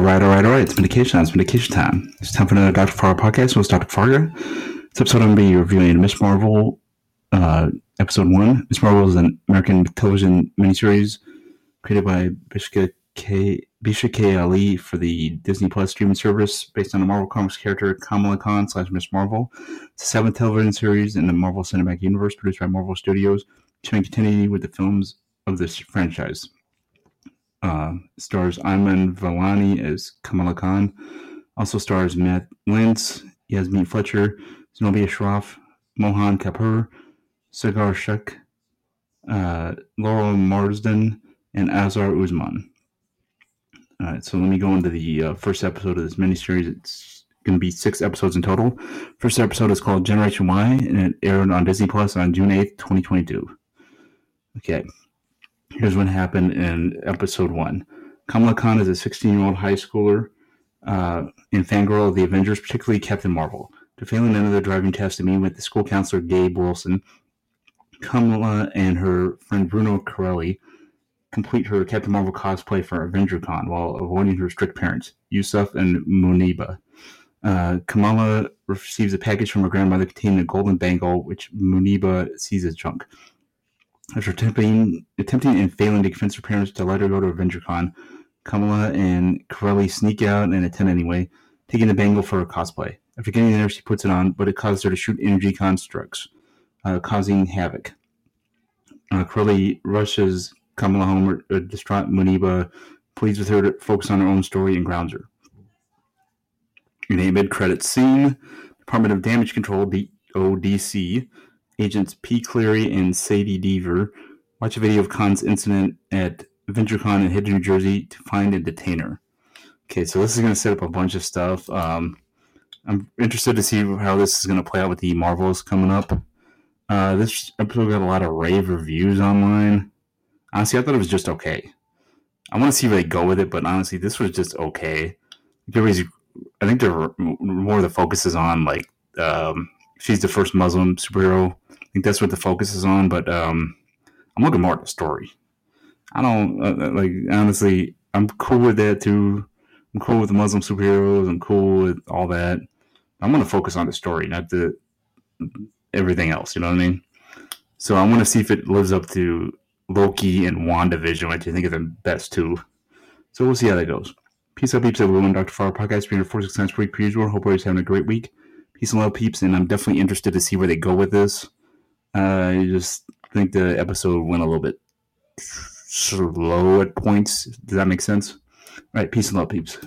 All right, all right, all right. It's medication time. It's medication time. It's time for another Dr. Fargo podcast. It's Dr. Fargo. This episode, I'm going to be reviewing Miss Marvel, uh, episode one. Miss Marvel is an American television miniseries created by Bishka K. Bisha K. Ali for the Disney Plus streaming service based on the Marvel Comics character Kamala Khan slash Miss Marvel. It's the seventh television series in the Marvel Cinematic Universe produced by Marvel Studios, showing continuity with the films of this franchise. Uh, stars Iman Vellani as Kamala Khan. Also stars Matt Lintz, Yasmeen Fletcher, Zenobia Shroff, Mohan Kapoor, Sagar Shuk, uh, Laurel Marsden, and Azhar Usman. All right, so let me go into the uh, first episode of this miniseries. It's going to be six episodes in total. First episode is called Generation Why, and it aired on Disney Plus on June 8th, 2022. Okay, here's what happened in episode one. Kamala Khan is a 16 year old high schooler uh, and fangirl of the Avengers, particularly Captain Marvel. To failing another driving test to meet with the school counselor Gabe Wilson, Kamala and her friend Bruno Carrelli complete her Captain Marvel cosplay for AvengerCon while avoiding her strict parents, Yusuf and Muniba. Uh, Kamala receives a package from her grandmother containing a golden bangle, which Muniba sees as junk. After attempting, attempting and failing to convince her parents to let her go to AvengerCon, Kamala and Carrelli sneak out and attend anyway, taking the bangle for her cosplay. After getting there, she puts it on, but it causes her to shoot energy constructs, uh, causing havoc. Uh, Carrelli rushes Kamala home, uh, distraught Muniba pleads with her to focus on her own story and grounds her. In a mid-credits scene, Department of Damage Control (DODC) agents P. Cleary and Sadie Deaver watch a video of Khan's incident at AvengerCon in Hidden, New Jersey to find a detain her. Okay, so this is going to set up a bunch of stuff. Um, I'm interested to see how this is going to play out with the Marvels coming up. Uh, this episode got a lot of rave reviews online. Honestly, I thought it was just okay. I want to see where they go with it, but honestly, this was just okay. Everybody's, I think they're more of the focus is on like um, she's the first Muslim superhero. I think that's what the focus is on. But um, I'm looking more at the story. I don't uh, uh like honestly. I'm cool with that too. I'm cool with the Muslim superheroes. I'm cool with all that. I'm to focus on the story, not the everything else. You know what I mean? So I want to see if it lives up to Loki and WandaVision, which I think are the best two. So we'll see how that goes. Peace out, peeps. Everyone, Dr. Farr podcast, being four six times per week per usual. Hope everybody's having a great week. Peace and love, peeps. And I'm definitely interested to see where they go with this. Uh, I just think the episode went a little bit slow at points. Does that make sense? All right. Peace and love, peeps.